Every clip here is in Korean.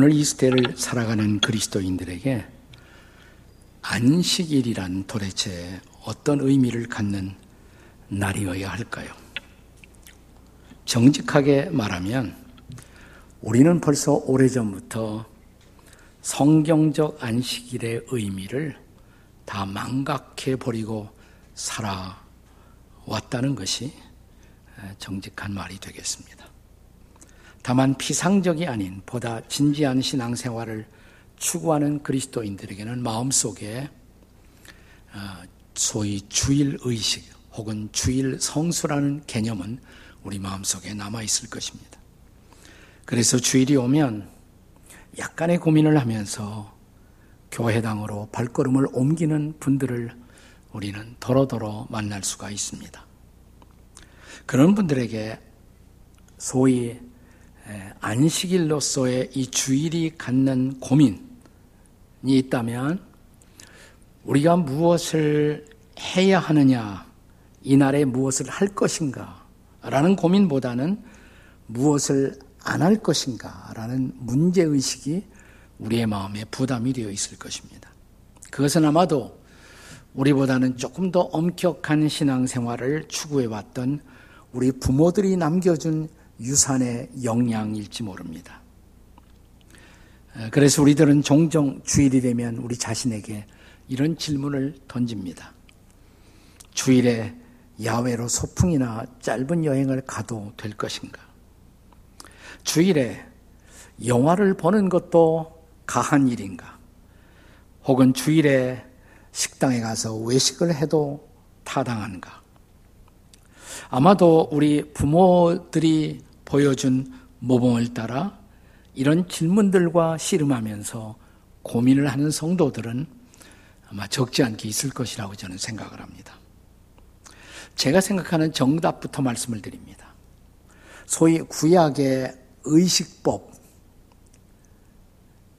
오늘 이 시대를 살아가는 그리스도인들에게 안식일이란 도대체 어떤 의미를 갖는 날이어야 할까요? 정직하게 말하면 우리는 벌써 오래전부터 성경적 안식일의 의미를 다 망각해 버리고 살아왔다는 것이 정직한 말이 되겠습니다. 다만 피상적이 아닌 보다 진지한 신앙생활을 추구하는 그리스도인들에게는 마음속에 어, 소위 주일 의식 혹은 주일 성수라는 개념은 우리 마음속에 남아 있을 것입니다. 그래서 주일이 오면 약간의 고민을 하면서 교회당으로 발걸음을 옮기는 분들을 우리는 더러더러 만날 수가 있습니다. 그런 분들에게 소위 안식일로서의 이 주일이 갖는 고민이 있다면 우리가 무엇을 해야 하느냐, 이날에 무엇을 할 것인가 라는 고민보다는 무엇을 안 할 것인가 라는 문제의식이 우리의 마음에 부담이 되어 있을 것입니다. 그것은 아마도 우리보다는 조금 더 엄격한 신앙생활을 추구해 왔던 우리 부모들이 남겨준 유산의 영향일지 모릅니다. 그래서 우리들은 종종 주일이 되면 우리 자신에게 이런 질문을 던집니다. 주일에 야외로 소풍이나 짧은 여행을 가도 될 것인가? 주일에 영화를 보는 것도 가한 일인가? 혹은 주일에 식당에 가서 외식을 해도 타당한가? 아마도 우리 부모들이 보여준 모범을 따라 이런 질문들과 씨름하면서 고민을 하는 성도들은 아마 적지 않게 있을 것이라고 저는 생각을 합니다. 제가 생각하는 정답부터 말씀을 드립니다. 소위 구약의 의식법,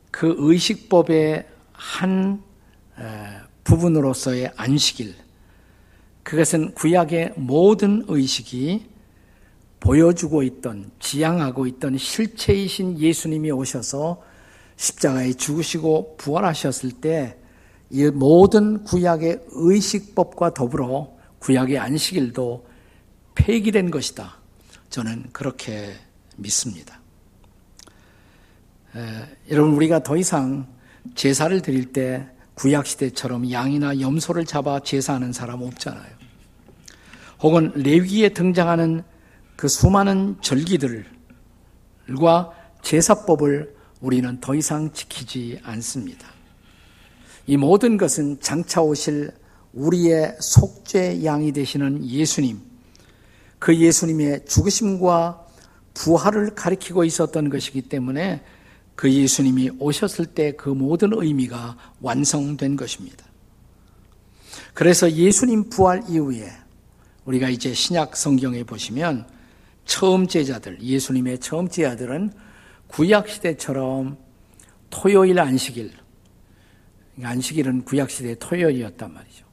그 의식법의 한 부분으로서의 안식일, 그것은 구약의 모든 의식이 보여주고 있던, 지향하고 있던 실체이신 예수님이 오셔서 십자가에 죽으시고 부활하셨을 때 이 모든 구약의 의식법과 더불어 구약의 안식일도 폐기된 것이다. 저는 그렇게 믿습니다. 에, 여러분 우리가 더 이상 제사를 드릴 때 구약 시대처럼 양이나 염소를 잡아 제사하는 사람 없잖아요. 혹은 레위기에 등장하는 그 수많은 절기들과 제사법을 우리는 더 이상 지키지 않습니다. 이 모든 것은 장차 오실 우리의 속죄 양이 되시는 예수님, 그 예수님의 죽으심과 부활을 가리키고 있었던 것이기 때문에 그 예수님이 오셨을 때 그 모든 의미가 완성된 것입니다. 그래서 예수님 부활 이후에 우리가 이제 신약 성경에 보시면 처음 제자들, 예수님의 처음 제자들은 구약시대처럼 토요일 안식일, 안식일은 구약시대의 토요일이었단 말이죠.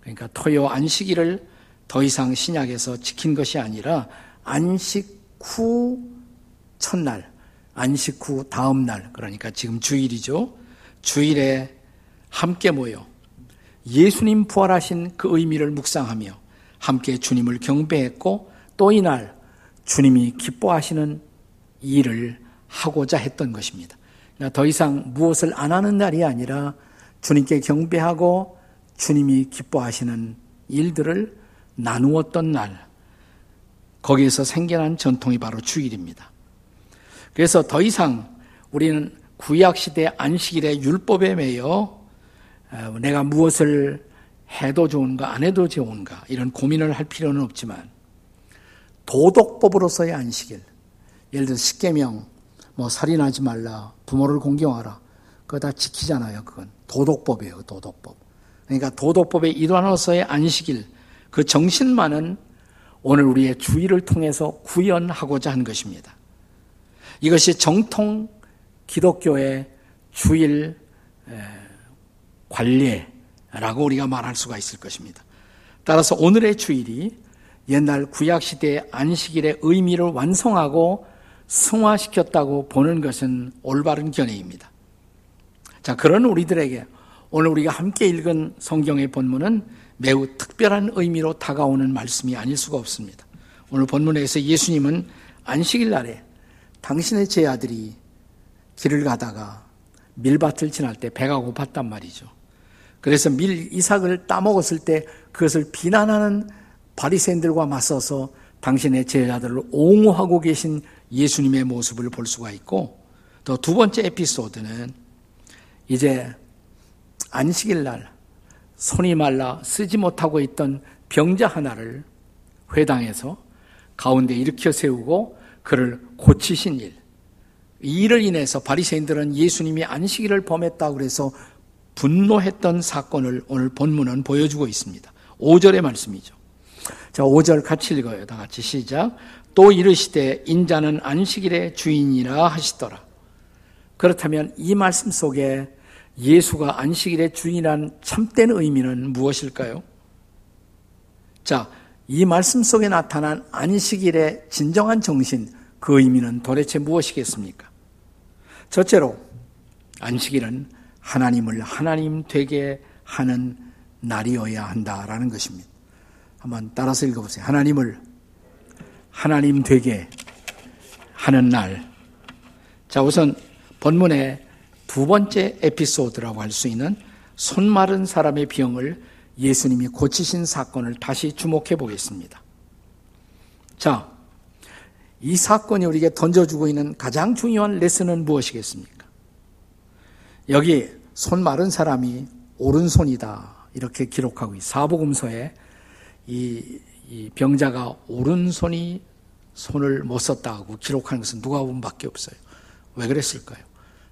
그러니까 토요 안식일을 더 이상 신약에서 지킨 것이 아니라 안식 후 첫날, 안식 후 다음 날, 그러니까 지금 주일이죠. 주일에 함께 모여 예수님 부활하신 그 의미를 묵상하며 함께 주님을 경배했고 또 이날 주님이 기뻐하시는 일을 하고자 했던 것입니다. 그러니까 더 이상 무엇을 안 하는 날이 아니라 주님께 경배하고 주님이 기뻐하시는 일들을 나누었던 날, 거기에서 생겨난 전통이 바로 주일입니다. 그래서 더 이상 우리는 구약시대 안식일의 율법에 매여 어, 내가 무엇을 해도 좋은가 안 해도 좋은가 이런 고민을 할 필요는 없지만 도덕법으로서의 안식일. 예를 들어 십계명, 뭐 살인하지 말라, 부모를 공경하라. 그거 다 지키잖아요. 그건 도덕법이에요. 도덕법. 그러니까 도덕법의 일환으로서의 안식일, 그 정신만은 오늘 우리의 주의를 통해서 구현하고자 한 것입니다. 이것이 정통 기독교의 주일 관례라고 우리가 말할 수가 있을 것입니다. 따라서 오늘의 주일이 옛날 구약 시대의 안식일의 의미를 완성하고 승화시켰다고 보는 것은 올바른 견해입니다. 자, 그런 우리들에게 오늘 우리가 함께 읽은 성경의 본문은 매우 특별한 의미로 다가오는 말씀이 아닐 수가 없습니다. 오늘 본문에서 예수님은 안식일 날에 당신의 제 아들이 길을 가다가 밀밭을 지날 때 배가 고팠단 말이죠. 그래서 밀 이삭을 따먹었을 때 그것을 비난하는 바리새인들과 맞서서 당신의 제자들을 옹호하고 계신 예수님의 모습을 볼 수가 있고 또 두 번째 에피소드는 이제 안식일 날 손이 말라 쓰지 못하고 있던 병자 하나를 회당에서 가운데 일으켜 세우고 그를 고치신 일. 이 일을 인해서 바리새인들은 예수님이 안식일을 범했다고 그래서 분노했던 사건을 오늘 본문은 보여주고 있습니다. 5절의 말씀이죠. 자, 5절 같이 읽어요. 다 같이 시작. 또 이르시되 인자는 안식일의 주인이라 하시더라. 그렇다면 이 말씀 속에 예수가 안식일의 주인이란 참된 의미는 무엇일까요? 자, 이 말씀 속에 나타난 안식일의 진정한 정신, 그 의미는 도대체 무엇이겠습니까? 첫째로, 안식일은 하나님을 하나님 되게 하는 날이어야 한다라는 것입니다. 한번 따라서 읽어보세요. 하나님을 하나님 되게 하는 날. 자, 우선 본문의 두 번째 에피소드라고 할 수 있는 손 마른 사람의 병을 예수님이 고치신 사건을 다시 주목해 보겠습니다. 자, 이 사건이 우리에게 던져주고 있는 가장 중요한 레슨은 무엇이겠습니까? 여기 손 마른 사람이 오른손이다. 이렇게 기록하고 있 사복음서에 이, 이 병자가 오른손이 손을 못 썼다고 기록하는 것은 누가복음밖에 없어요. 왜 그랬을까요?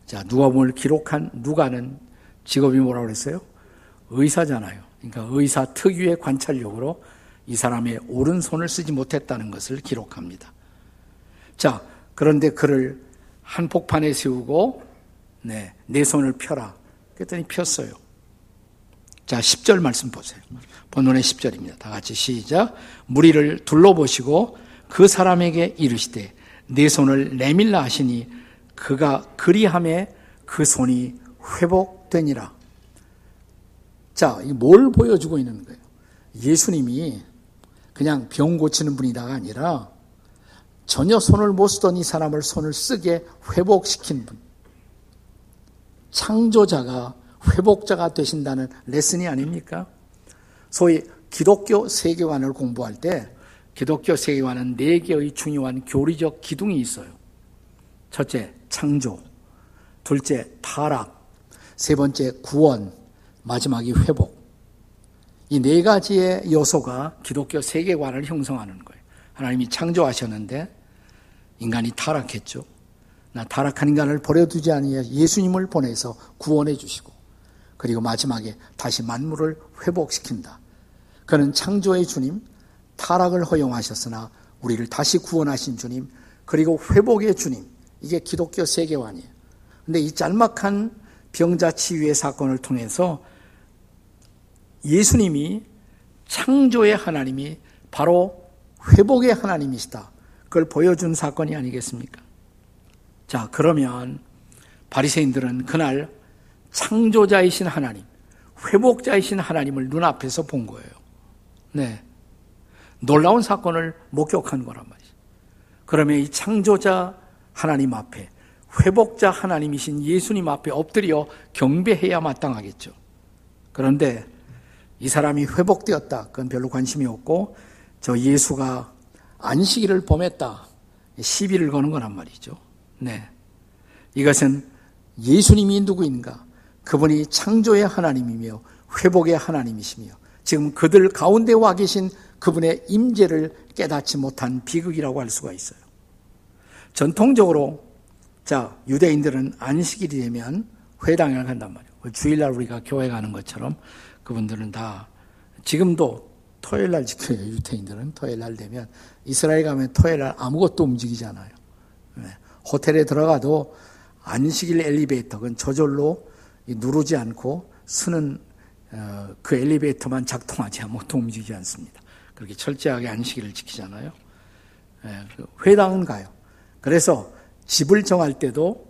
자, 누가복음을 기록한 누가는 직업이 뭐라고 그랬어요? 의사잖아요. 그러니까 의사 특유의 관찰력으로 이 사람의 오른손을 쓰지 못했다는 것을 기록합니다. 자, 그런데 그를 한폭판에 세우고 네, 내 손을 펴라. 그랬더니 폈어요. 자, 10절 말씀 보세요. 본문의 10절입니다. 다 같이 시작. 무리를 둘러보시고 그 사람에게 이르시되 내 손을 내밀라 하시니 그가 그리함에 그 손이 회복되니라. 자, 뭘 보여주고 있는 거예요? 예수님이 그냥 병 고치는 분이다가 아니라 전혀 손을 못 쓰던 이 사람을 손을 쓰게 회복시킨 분. 창조자가 회복자가 되신다는 레슨이 아닙니까? 소위 기독교 세계관을 공부할 때 기독교 세계관은 네 개의 중요한 교리적 기둥이 있어요. 첫째, 창조. 둘째, 타락. 세 번째, 구원. 마지막이 회복. 이 네 가지의 요소가 기독교 세계관을 형성하는 거예요. 하나님이 창조하셨는데 인간이 타락했죠. 나 타락한 인간을 버려두지 아니하 예수님을 보내서 구원해 주시고 그리고 마지막에 다시 만물을 회복시킨다. 그는 창조의 주님, 타락을 허용하셨으나 우리를 다시 구원하신 주님, 그리고 회복의 주님. 이게 기독교 세계관이에요. 근데 이 짤막한 병자 치유의 사건을 통해서 예수님이 창조의 하나님이 바로 회복의 하나님이시다. 그걸 보여준 사건이 아니겠습니까? 자, 그러면 바리새인들은 그날 창조자이신 하나님, 회복자이신 하나님을 눈앞에서 본 거예요. 네. 놀라운 사건을 목격한 거란 말이죠. 그러면 이 창조자 하나님 앞에 회복자 하나님이신 예수님 앞에 엎드려 경배해야 마땅하겠죠. 그런데 이 사람이 회복되었다. 그건 별로 관심이 없고 저 예수가 안식일을 범했다. 시비를 거는 거란 말이죠. 네. 이것은 예수님이 누구인가? 그분이 창조의 하나님이며 회복의 하나님이시며 지금 그들 가운데 와 계신 그분의 임재를 깨닫지 못한 비극이라고 할 수가 있어요. 전통적으로 자 유대인들은 안식일이 되면 회당에 간단 말이에요. 주일날 우리가 교회 가는 것처럼 그분들은 다 지금도 토요일날 지켜요. 유대인들은 토요일날 되면 이스라엘 가면 토요일날 아무것도 움직이잖아요. 네. 호텔에 들어가도 안식일 엘리베이터, 그건 저절로 누르지 않고 쓰는 어, 그 엘리베이터만 작동하지 아무것도 움직이지 않습니다. 그렇게 철저하게 안식일을 지키잖아요. 예, 그 회당은 가요. 그래서 집을 정할 때도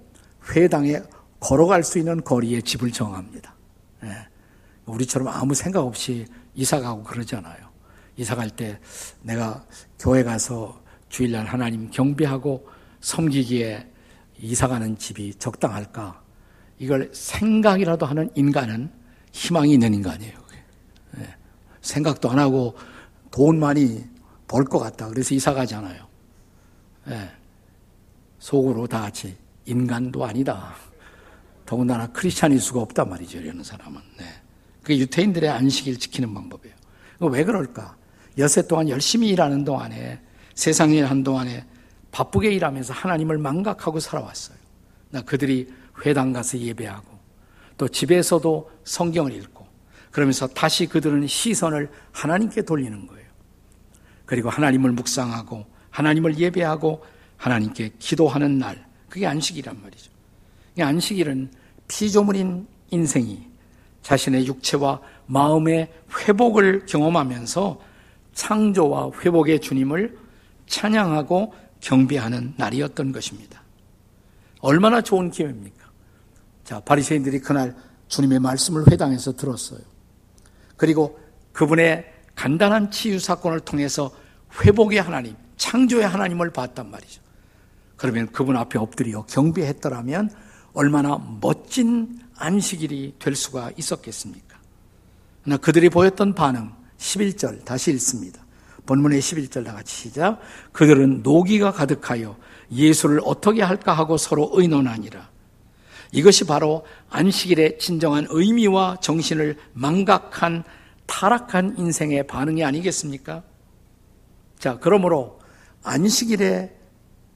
회당에 걸어갈 수 있는 거리에 집을 정합니다. 예. 우리처럼 아무 생각 없이 이사 가고 그러잖아요. 이사 갈 때 내가 교회 가서 주일날 하나님 경배하고 섬기기에 이사 가는 집이 적당할까? 이걸 생각이라도 하는 인간은 희망이 있는 인간이에요. 예. 생각도 안 하고 돈 많이 벌 것 같다. 그래서 이사 가잖아요. 예. 속으로 다 같이 인간도 아니다. 더군다나 크리스찬일 수가 없단 말이죠. 이러는 사람은. 네. 그게 유태인들의 안식일 지키는 방법이에요. 왜 그럴까? 여세 동안 열심히 일하는 동안에 세상 일한 동안에 바쁘게 일하면서 하나님을 망각하고 살아왔어요. 나 그들이 회당 가서 예배하고 또 집에서도 성경을 읽고 그러면서 다시 그들은 시선을 하나님께 돌리는 거예요. 그리고 하나님을 묵상하고 하나님을 예배하고 하나님께 기도하는 날 그게 안식이란 말이죠. 안식일은 피조물인 인생이 자신의 육체와 마음의 회복을 경험하면서 창조와 회복의 주님을 찬양하고 경배하는 날이었던 것입니다. 얼마나 좋은 기회입니까? 자, 바리새인들이 그날 주님의 말씀을 회당에서 들었어요. 그리고 그분의 간단한 치유 사건을 통해서 회복의 하나님, 창조의 하나님을 봤단 말이죠. 그러면 그분 앞에 엎드려 경배했더라면 얼마나 멋진 안식일이 될 수가 있었겠습니까? 그러나 그들이 보였던 반응, 11절 다시 읽습니다. 본문의 11절 다 같이 시작. 그들은 노기가 가득하여 예수를 어떻게 할까 하고 서로 의논하니라. 이것이 바로 안식일의 진정한 의미와 정신을 망각한 타락한 인생의 반응이 아니겠습니까? 자, 그러므로 안식일의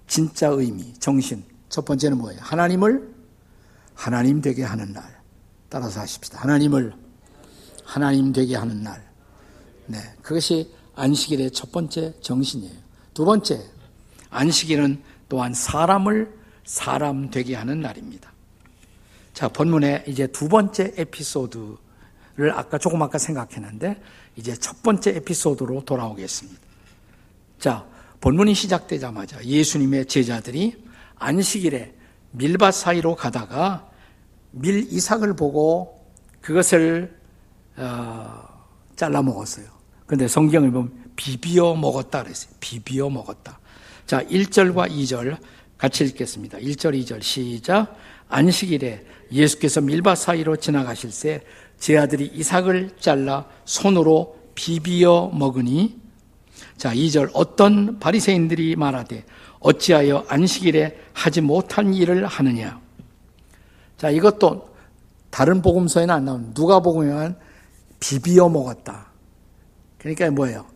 진짜 의미, 정신. 첫 번째는 뭐예요? 하나님을 하나님 되게 하는 날. 따라서 하십시다. 하나님을 하나님 되게 하는 날. 네. 그것이 안식일의 첫 번째 정신이에요. 두 번째, 안식일은 또한 사람을 사람 되게 하는 날입니다. 자, 본문에 이제 두 번째 에피소드를 아까 조금 아까 생각했는데 이제 첫 번째 에피소드로 돌아오겠습니다. 자, 본문이 시작되자마자 예수님의 제자들이 안식일에 밀밭 사이로 가다가 밀 이삭을 보고 그것을 어, 잘라 먹었어요. 근데 성경을 보면 비비어 먹었다 그랬어요. 비비어 먹었다. 자, 1절과 2절 같이 읽겠습니다. 1절, 2절 시작. 안식일에 예수께서 밀밭 사이로 지나가실 때 제 아들이 이삭을 잘라 손으로 비비어 먹으니 자, 2절 어떤 바리새인들이 말하되 어찌하여 안식일에 하지 못한 일을 하느냐. 자, 이것도 다른 복음서에는 안 나오는 누가복음에만 비비어 먹었다. 그러니까 뭐예요?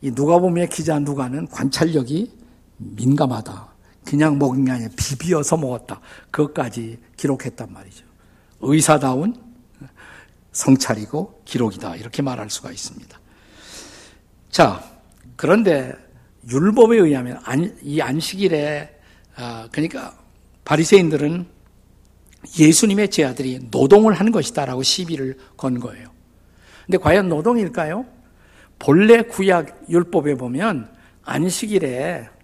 이 누가복음의 기자 누가는 관찰력이 민감하다. 그냥 먹은 게 아니라 비비어서 먹었다. 그것까지 기록했단 말이죠. 의사다운 성찰이고 기록이다. 이렇게 말할 수가 있습니다. 자, 그런데 율법에 의하면 이 안식일에 아, 그러니까 바리새인들은 예수님의 제 아들이 노동을 한 것이다라고 시비를 건 거예요. 근데 과연 노동일까요? 본래 구약 율법에 보면 안식일에 아,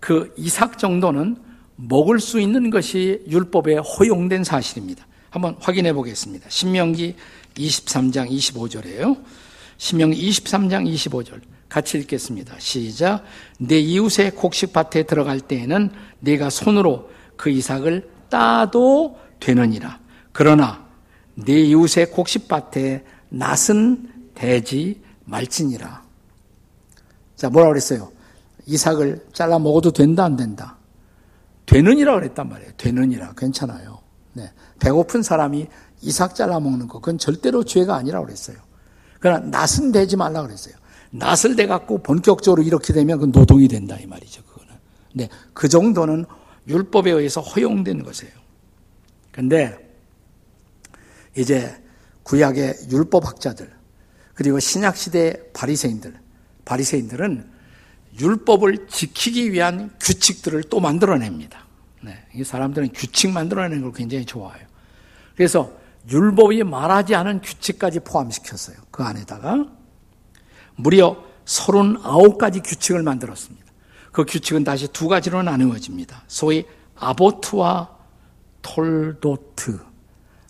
그 이삭 정도는 먹을 수 있는 것이 율법에 허용된 사실입니다. 한번 확인해 보겠습니다. 신명기 23장 25절이에요. 신명기 23장 25절. 같이 읽겠습니다. 시작. 내 이웃의 곡식밭에 들어갈 때에는 내가 손으로 그 이삭을 따도 되느니라. 그러나 내 이웃의 곡식밭에 낫은 대지 말지니라. 자, 뭐라 그랬어요? 이삭을 잘라 먹어도 된다, 안 된다? 되느니라 그랬단 말이에요. 되느니라. 괜찮아요. 네. 배고픈 사람이 이삭 잘라 먹는 거, 그건 절대로 죄가 아니라고 그랬어요. 그러나 낫은 되지 말라 그랬어요. 낫을 대 갖고 본격적으로 이렇게 되면 그 노동이 된다 이 말이죠. 그거는. 네, 그 정도는 율법에 의해서 허용된 것이에요. 근데 이제 구약의 율법학자들 그리고 신약 시대 바리새인들 바리새인들은 율법을 지키기 위한 규칙들을 또 만들어냅니다. 네, 이 사람들은 규칙 만들어내는 걸 굉장히 좋아해요. 그래서 율법이 말하지 않은 규칙까지 포함시켰어요. 그 안에다가 무려 39가지 규칙을 만들었습니다. 그 규칙은 다시 두 가지로 나누어집니다. 소위 아보트와 톨도트.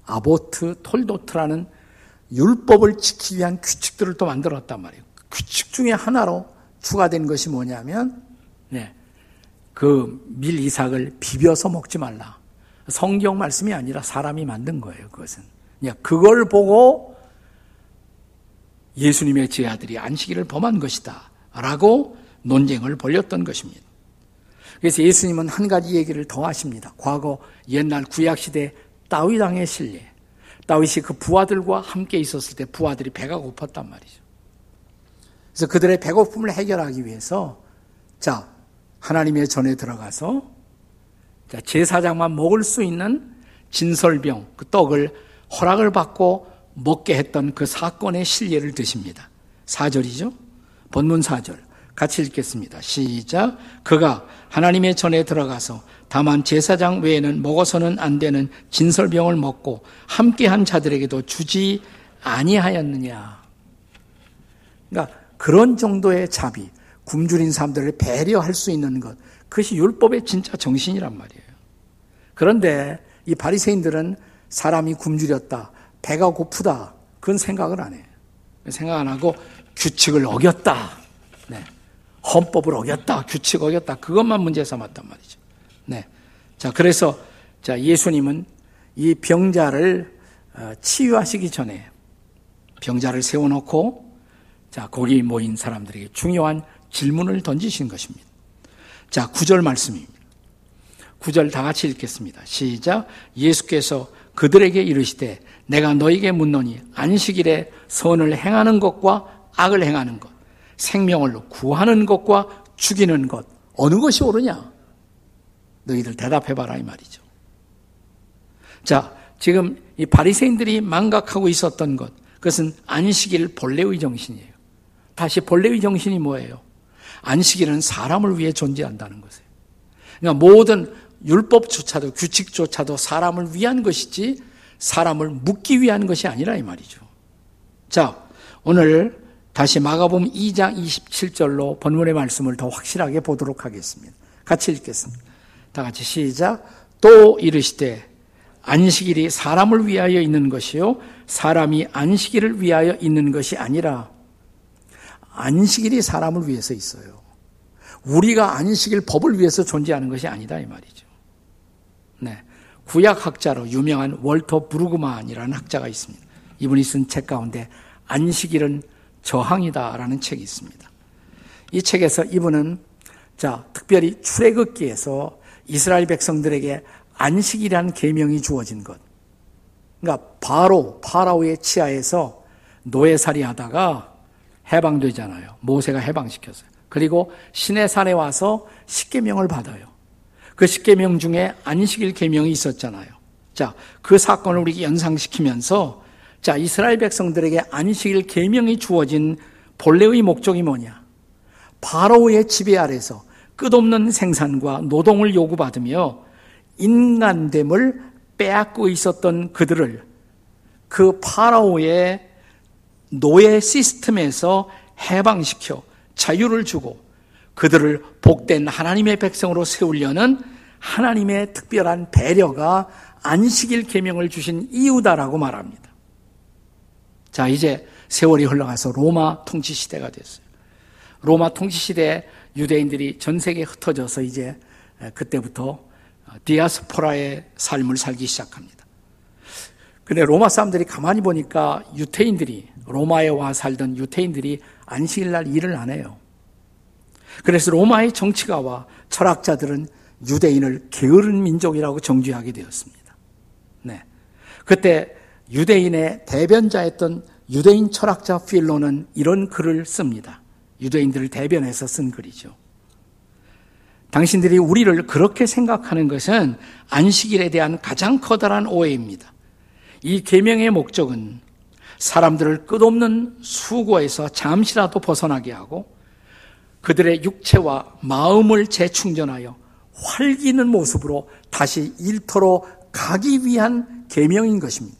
아보트, 톨도트라는 율법을 지키기 위한 규칙들을 또 만들었단 말이에요. 규칙 중에 하나로 추가된 것이 뭐냐면, 네, 그밀 이삭을 비벼서 먹지 말라. 성경 말씀이 아니라 사람이 만든 거예요, 그것은. 그걸 보고 예수님의 제 아들이 안식일을 범한 것이다. 라고 논쟁을 벌였던 것입니다. 그래서 예수님은 한 가지 얘기를 더 하십니다. 과거 옛날 구약시대 따위당의 신뢰. 다윗이 그 부하들과 함께 있었을 때 부하들이 배가 고팠단 말이죠. 그래서 그들의 배고픔을 해결하기 위해서 자 하나님의 전에 들어가서 자 제사장만 먹을 수 있는 진설병 그 떡을 허락을 받고 먹게 했던 그 사건의 실례를 드십니다. 4절이죠. 본문 4절. 같이 읽겠습니다. 시작. 그가 하나님의 전에 들어가서 다만 제사장 외에는 먹어서는 안 되는 진설병을 먹고 함께한 자들에게도 주지 아니하였느냐. 그러니까 그런 정도의 자비, 굶주린 사람들을 배려할 수 있는 것, 그것이 율법의 진짜 정신이란 말이에요. 그런데 이 바리새인들은 사람이 굶주렸다, 배가 고프다, 그건 생각을 안 해요. 생각 안 하고 규칙을 어겼다. 네. 헌법을 어겼다. 규칙 어겼다. 그것만 문제 삼았단 말이죠. 네. 자, 그래서 자, 예수님은 이 병자를 어, 치유하시기 전에 병자를 세워놓고 자, 거기 모인 사람들에게 중요한 질문을 던지신 것입니다. 자, 구절 말씀입니다. 구절 다 같이 읽겠습니다. 시작. 예수께서 그들에게 이르시되 내가 너에게 묻노니 안식일에 선을 행하는 것과 악을 행하는 것, 생명을 구하는 것과 죽이는 것 어느 것이 옳으냐? 너희들 대답해 봐라 이 말이죠. 자, 지금 이 바리새인들이 망각하고 있었던 것, 그것은 안식일 본래의 정신이에요. 다시 본래의 정신이 뭐예요? 안식일은 사람을 위해 존재한다는 것이에요. 그러니까 모든 율법조차도 규칙조차도 사람을 위한 것이지 사람을 묻기 위한 것이 아니라 이 말이죠. 자, 오늘 다시 마가복음 2장 27절로 본문의 말씀을 더 확실하게 보도록 하겠습니다. 같이 읽겠습니다. 다 같이 시작. 또 이르시되 안식일이 사람을 위하여 있는 것이요 사람이 안식일을 위하여 있는 것이 아니라 안식일이 사람을 위해서 있어요. 우리가 안식일 법을 위해서 존재하는 것이 아니다 이 말이죠. 네. 구약 학자로 유명한 월터 브루그만이라는 학자가 있습니다. 이분이 쓴 책 가운데 안식일은 저항이다라는 책이 있습니다. 이 책에서 이분은 자, 특별히 출애굽기에서 이스라엘 백성들에게 안식이라는 계명이 주어진 것. 그러니까 바로 파라오의 치하에서 노예살이 하다가 해방되잖아요. 모세가 해방시켰어요. 그리고 신의 산에 와서 십계명을 받아요. 그 십계명 중에 안식일 계명이 있었잖아요. 자, 그 사건을 우리 연상시키면서 자, 이스라엘 백성들에게 안식일 계명이 주어진 본래의 목적이 뭐냐? 바로의 지배 아래서 끝없는 생산과 노동을 요구받으며 인간됨을 빼앗고 있었던 그들을 그 파라오의 노예 시스템에서 해방시켜 자유를 주고 그들을 복된 하나님의 백성으로 세우려는 하나님의 특별한 배려가 안식일 계명을 주신 이유다라고 말합니다. 자, 이제 세월이 흘러가서 로마 통치 시대가 됐어요. 로마 통치 시대에 유대인들이 전 세계에 흩어져서 이제 그때부터 디아스포라의 삶을 살기 시작합니다. 근데 로마 사람들이 가만히 보니까 유태인들이 로마에 와 살던 유태인들이 안식일 날 일을 안 해요. 그래서 로마의 정치가와 철학자들은 유대인을 게으른 민족이라고 정죄하게 되었습니다. 네. 그때 유대인의 대변자였던 유대인 철학자 필로는 이런 글을 씁니다. 유대인들을 대변해서 쓴 글이죠. 당신들이 우리를 그렇게 생각하는 것은 안식일에 대한 가장 커다란 오해입니다. 이 계명의 목적은 사람들을 끝없는 수고에서 잠시라도 벗어나게 하고 그들의 육체와 마음을 재충전하여 활기는 모습으로 다시 일터로 가기 위한 계명인 것입니다.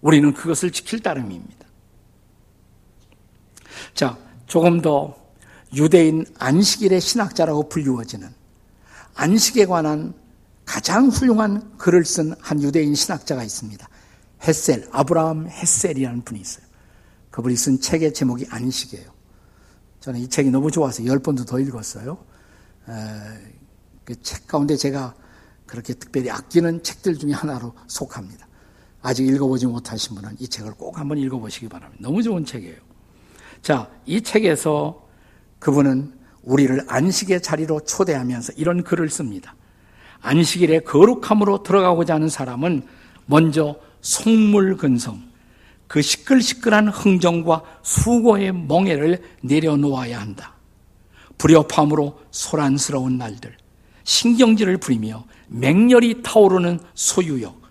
우리는 그것을 지킬 따름입니다. 자, 조금 더 유대인 안식일의 신학자라고 불리워지는 안식에 관한 가장 훌륭한 글을 쓴 한 유대인 신학자가 있습니다. 헤셀, 아브라함 헤셀이라는 분이 있어요. 그분이 쓴 책의 제목이 안식이에요. 저는 이 책이 너무 좋아서 열 번도 더 읽었어요. 그 책 가운데 제가 그렇게 특별히 아끼는 책들 중에 하나로 속합니다. 아직 읽어보지 못하신 분은 이 책을 꼭 한번 읽어보시기 바랍니다. 너무 좋은 책이에요. 자, 이 책에서 그분은 우리를 안식의 자리로 초대하면서 이런 글을 씁니다. 안식일에 거룩함으로 들어가고자 하는 사람은 먼저 속물근성, 그 시끌시끌한 흥정과 수고의 멍해를 내려놓아야 한다. 불협함으로 소란스러운 날들, 신경질을 부리며 맹렬히 타오르는 소유욕,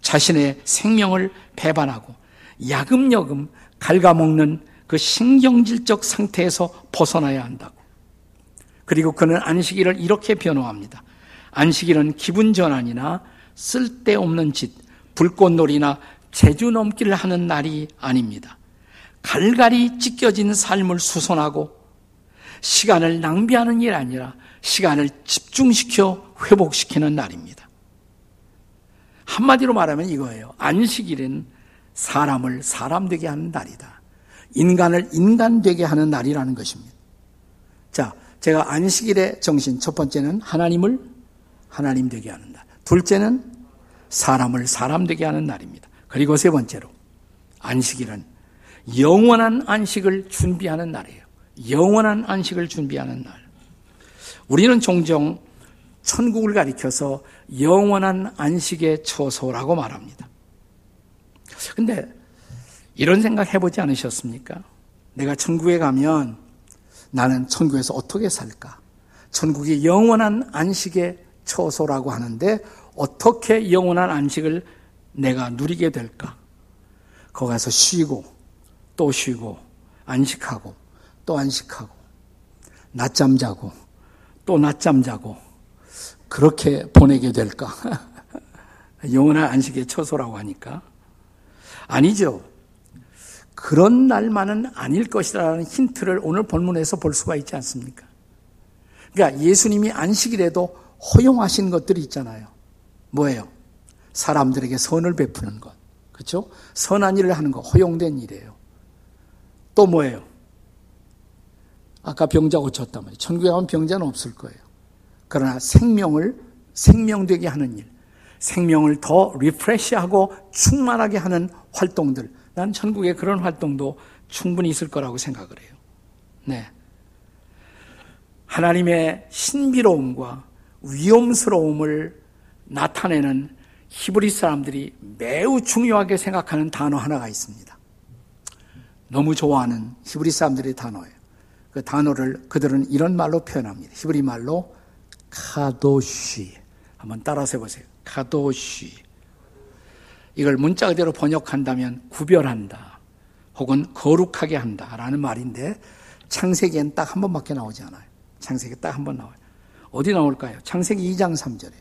자신의 생명을 배반하고 야금야금 갉아먹는 그 신경질적 상태에서 벗어나야 한다고. 그리고 그는 안식일을 이렇게 변호합니다. 안식일은 기분 전환이나 쓸데없는 짓, 불꽃놀이나 제주 넘기를 하는 날이 아닙니다. 갈갈이 찢겨진 삶을 수선하고 시간을 낭비하는 일 아니라 시간을 집중시켜 회복시키는 날입니다. 한마디로 말하면 이거예요. 안식일은 사람을 사람 되게 하는 날이다. 인간을 인간 되게 하는 날이라는 것입니다. 자, 제가 안식일의 정신 첫 번째는 하나님을 하나님 되게 하는 날. 둘째는 사람을 사람 되게 하는 날입니다. 그리고 세 번째로 안식일은 영원한 안식을 준비하는 날이에요. 영원한 안식을 준비하는 날. 우리는 종종 천국을 가리켜서 영원한 안식의 처소라고 말합니다. 근데 이런 생각 해보지 않으셨습니까? 내가 천국에 가면 나는 천국에서 어떻게 살까? 천국이 영원한 안식의 처소라고 하는데 어떻게 영원한 안식을 내가 누리게 될까? 거기 가서 쉬고 또 쉬고 안식하고 또 안식하고 낮잠 자고 또 낮잠 자고 그렇게 보내게 될까? 영원한 안식의 처소라고 하니까 아니죠. 그런 날만은 아닐 것이라는 힌트를 오늘 본문에서 볼 수가 있지 않습니까? 그러니까 예수님이 안식일에도 허용하신 것들이 있잖아요. 뭐예요? 사람들에게 선을 베푸는 것. 그렇죠? 선한 일을 하는 거 허용된 일이에요. 또 뭐예요? 아까 병자 고쳤단 말이에요. 천국에 가면 병자는 없을 거예요. 그러나 생명을 생명되게 하는 일, 생명을 더 리프레시하고 충만하게 하는 활동들. 난 천국에 그런 활동도 충분히 있을 거라고 생각을 해요. 네. 하나님의 신비로움과 위험스러움을 나타내는 히브리 사람들이 매우 중요하게 생각하는 단어 하나가 있습니다. 너무 좋아하는 히브리 사람들의 단어예요. 그 단어를 그들은 이런 말로 표현합니다. 히브리 말로 카도쉬. 한번 따라서 해보세요. 카도쉬. 이걸 문자 그대로 번역한다면 구별한다. 혹은 거룩하게 한다. 라는 말인데 창세기엔 딱 한 번밖에 나오지 않아요. 창세기 딱 한 번 나와요. 어디 나올까요? 창세기 2장 3절에.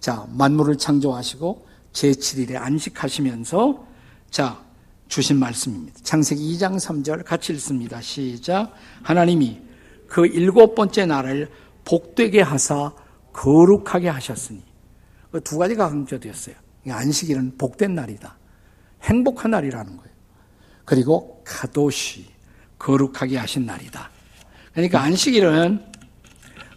자, 만물을 창조하시고 제7일에 안식하시면서 자, 주신 말씀입니다. 창세기 2장 3절 같이 읽습니다. 시작. 하나님이 그 일곱 번째 날을 복되게 하사 거룩하게 하셨으니 그 두 가지가 강조되었어요. 안식일은 복된 날이다. 행복한 날이라는 거예요. 그리고 가도시 거룩하게 하신 날이다. 그러니까 안식일은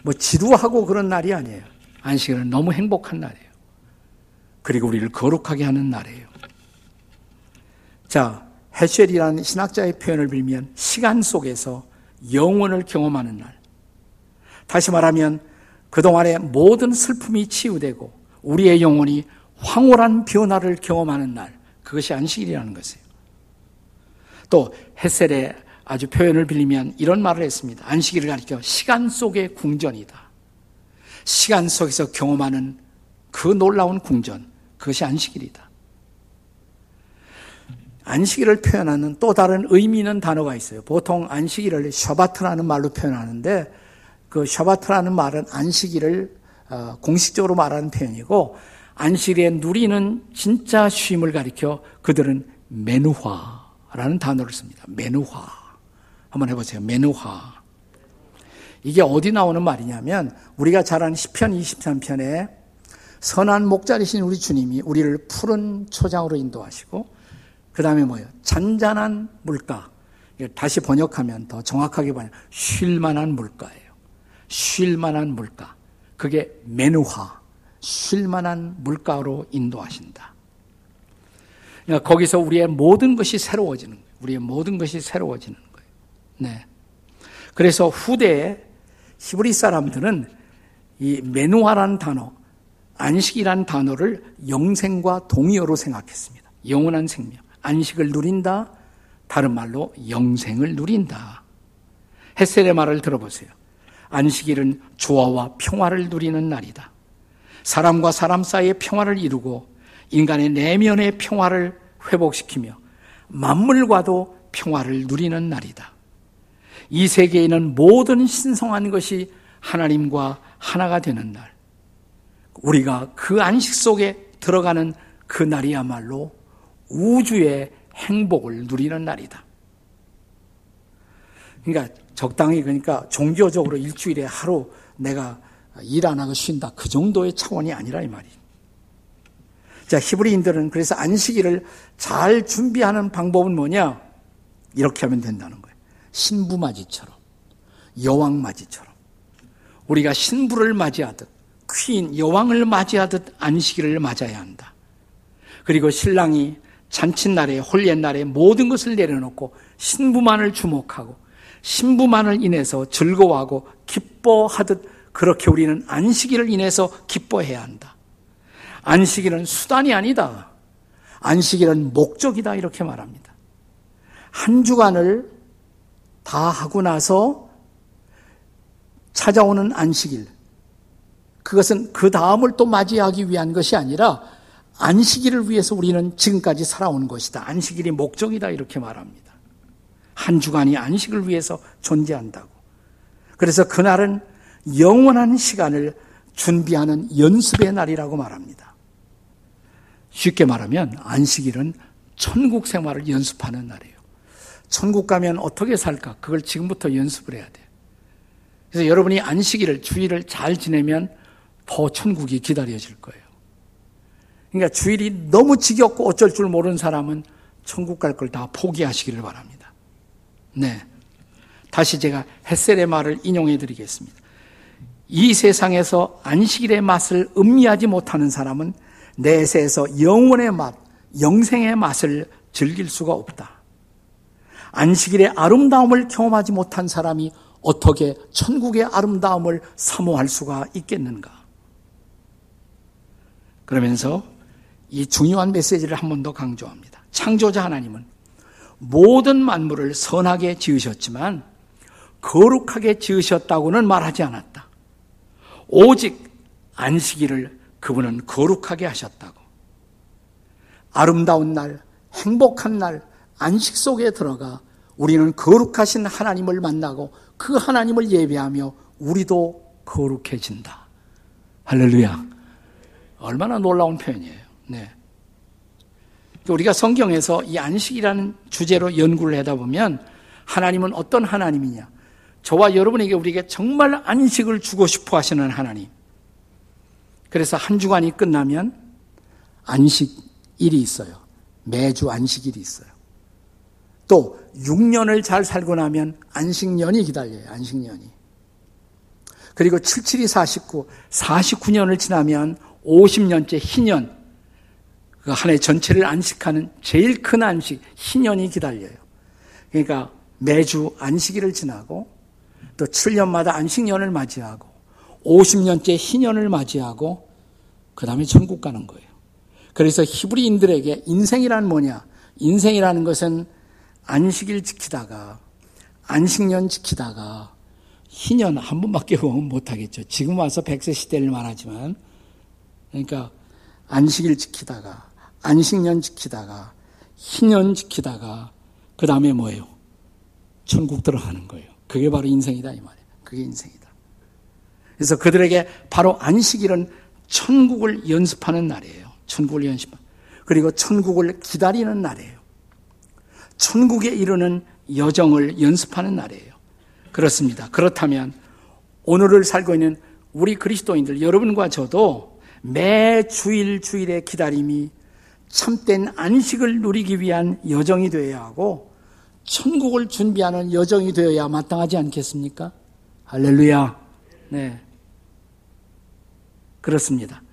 뭐 지루하고 그런 날이 아니에요. 안식일은 너무 행복한 날이에요. 그리고 우리를 거룩하게 하는 날이에요. 자, 헤쉘이라는 신학자의 표현을 빌면 시간 속에서 영원을 경험하는 날. 다시 말하면 그동안의 모든 슬픔이 치유되고 우리의 영혼이 황홀한 변화를 경험하는 날. 그것이 안식일이라는 것이에요. 또 헤셀의 아주 표현을 빌리면 이런 말을 했습니다. 안식일을 가리켜 시간 속의 궁전이다. 시간 속에서 경험하는 그 놀라운 궁전, 그것이 안식일이다. 안식일을 표현하는 또 다른 의미 있는 단어가 있어요. 보통 안식일을 셔바트라는 말로 표현하는데 그 셔바트라는 말은 안식일을 어, 공식적으로 말하는 표현이고 안식일에 누리는 진짜 쉼을 가리켜 그들은 메누화라는 단어를 씁니다. 메누화. 한번 해보세요. 메누화. 이게 어디 나오는 말이냐면 우리가 잘 아는 10편 23편에 선한 목자리신 우리 주님이 우리를 푸른 초장으로 인도하시고 그 다음에 뭐예요? 잔잔한 물가. 다시 번역하면 더 정확하게 보면 쉴만한 물가예요. 쉴만한 물가. 그게 메누화. 쉴만한 물가로 인도하신다. 그러니까 거기서 우리의 모든 것이 새로워지는 거예요. 우리의 모든 것이 새로워지는 거예요. 네. 그래서 후대에 히브리 사람들은 이 메누하라는 단어, 안식이란 단어를 영생과 동의어로 생각했습니다. 영원한 생명. 안식을 누린다. 다른 말로 영생을 누린다. 햇셀의 말을 들어보세요. 안식일은 조화와 평화를 누리는 날이다. 사람과 사람 사이의 평화를 이루고 인간의 내면의 평화를 회복시키며 만물과도 평화를 누리는 날이다. 이 세계에는 모든 신성한 것이 하나님과 하나가 되는 날. 우리가 그 안식 속에 들어가는 그 날이야말로 우주의 행복을 누리는 날이다. 그러니까 적당히 그러니까 종교적으로 일주일에 하루 내가 일 안 하고 쉰다. 그 정도의 차원이 아니라 이 말이에요. 자, 히브리인들은 그래서 안식일을 잘 준비하는 방법은 뭐냐? 이렇게 하면 된다는 거예요. 신부 맞이처럼, 여왕 맞이처럼. 우리가 신부를 맞이하듯, 퀸, 여왕을 맞이하듯 안식일을 맞아야 한다. 그리고 신랑이 잔칫날에, 홀옛날에 모든 것을 내려놓고 신부만을 주목하고 신부만을 인해서 즐거워하고 기뻐하듯 그렇게 우리는 안식일을 인해서 기뻐해야 한다. 안식일은 수단이 아니다. 안식일은 목적이다. 이렇게 말합니다. 한 주간을 다 하고 나서 찾아오는 안식일. 그것은 그 다음을 또 맞이하기 위한 것이 아니라 안식일을 위해서 우리는 지금까지 살아온 것이다. 안식일이 목적이다. 이렇게 말합니다. 한 주간이 안식을 위해서 존재한다고. 그래서 그날은 영원한 시간을 준비하는 연습의 날이라고 말합니다. 쉽게 말하면 안식일은 천국 생활을 연습하는 날이에요. 천국 가면 어떻게 살까? 그걸 지금부터 연습을 해야 돼요. 그래서 여러분이 안식일을, 주일을 잘 지내면 더 천국이 기다려질 거예요. 그러니까 주일이 너무 지겹고 어쩔 줄 모르는 사람은 천국 갈 걸 다 포기하시기를 바랍니다. 네. 다시 제가 햇셀의 말을 인용해 드리겠습니다. 이 세상에서 안식일의 맛을 음미하지 못하는 사람은 내세에서 영원의 맛, 영생의 맛을 즐길 수가 없다. 안식일의 아름다움을 경험하지 못한 사람이 어떻게 천국의 아름다움을 사모할 수가 있겠는가? 그러면서 이 중요한 메시지를 한 번 더 강조합니다. 창조자 하나님은 모든 만물을 선하게 지으셨지만 거룩하게 지으셨다고는 말하지 않았다. 오직 안식일을 그분은 거룩하게 하셨다고. 아름다운 날, 행복한 날, 안식 속에 들어가 우리는 거룩하신 하나님을 만나고 그 하나님을 예배하며 우리도 거룩해진다. 할렐루야. 얼마나 놀라운 표현이에요. 네. 우리가 성경에서 이 안식이라는 주제로 연구를 하다 보면 하나님은 어떤 하나님이냐? 저와 여러분에게 우리에게 정말 안식을 주고 싶어 하시는 하나님. 그래서 한 주간이 끝나면 안식일이 있어요. 매주 안식일이 있어요. 또 6년을 잘 살고 나면 안식년이 기다려요. 안식년이. 그리고 77이 49, 49년을 지나면 50년째 희년, 그 한 해 전체를 안식하는 제일 큰 안식, 희년이 기다려요. 그러니까 매주 안식일을 지나고 또 7년마다 안식년을 맞이하고 50년째 희년을 맞이하고 그 다음에 천국 가는 거예요. 그래서 히브리인들에게 인생이란 뭐냐? 인생이라는 것은 안식일 지키다가 안식년 지키다가 희년 한 번밖에 못하겠죠. 지금 와서 백세 시대를 말하지만 그러니까 안식일 지키다가 안식년 지키다가 희년 지키다가 그 다음에 뭐예요? 천국 들어가는 거예요. 그게 바로 인생이다 이 말이에요. 그게 인생이다. 그래서 그들에게 바로 안식일은 천국을 연습하는 날이에요. 천국을 연습. 그리고 천국을 기다리는 날이에요. 천국에 이르는 여정을 연습하는 날이에요. 그렇습니다. 그렇다면 오늘을 살고 있는 우리 그리스도인들 여러분과 저도 매 주일 주일의 기다림이 참된 안식을 누리기 위한 여정이 되어야 하고 천국을 준비하는 여정이 되어야 마땅하지 않겠습니까? 할렐루야. 네. 그렇습니다.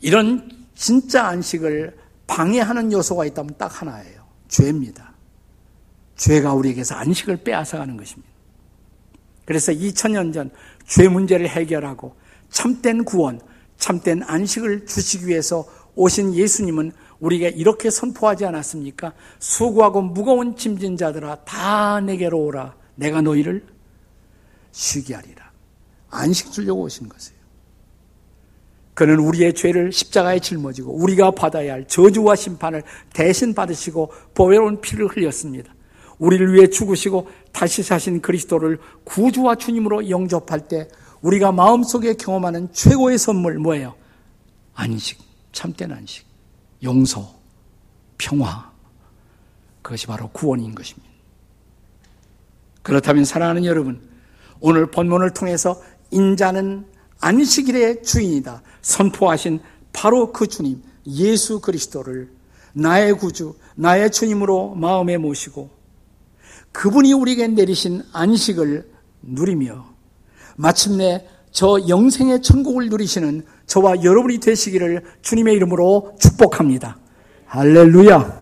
이런 진짜 안식을 방해하는 요소가 있다면 딱 하나예요. 죄입니다. 죄가 우리에게서 안식을 빼앗아가는 것입니다. 그래서 2000년 전 죄 문제를 해결하고 참된 구원, 참된 안식을 주시기 위해서 오신 예수님은 우리에게 이렇게 선포하지 않았습니까? 수고하고 무거운 짐진 자들아 다 내게로 오라. 내가 너희를 쉬게 하리라. 안식 주려고 오신 것이에요. 그는 우리의 죄를 십자가에 짊어지고 우리가 받아야 할 저주와 심판을 대신 받으시고 보배로운 피를 흘렸습니다. 우리를 위해 죽으시고 다시 사신 그리스도를 구주와 주님으로 영접할 때 우리가 마음속에 경험하는 최고의 선물 뭐예요? 안식, 참된 안식, 용서, 평화. 그것이 바로 구원인 것입니다. 그렇다면 사랑하는 여러분, 오늘 본문을 통해서 인자는 안식일의 주인이다. 선포하신 바로 그 주님, 예수 그리스도를 나의 구주, 나의 주님으로 마음에 모시고 그분이 우리에게 내리신 안식을 누리며 마침내 저 영생의 천국을 누리시는 저와 여러분이 되시기를 주님의 이름으로 축복합니다. 할렐루야.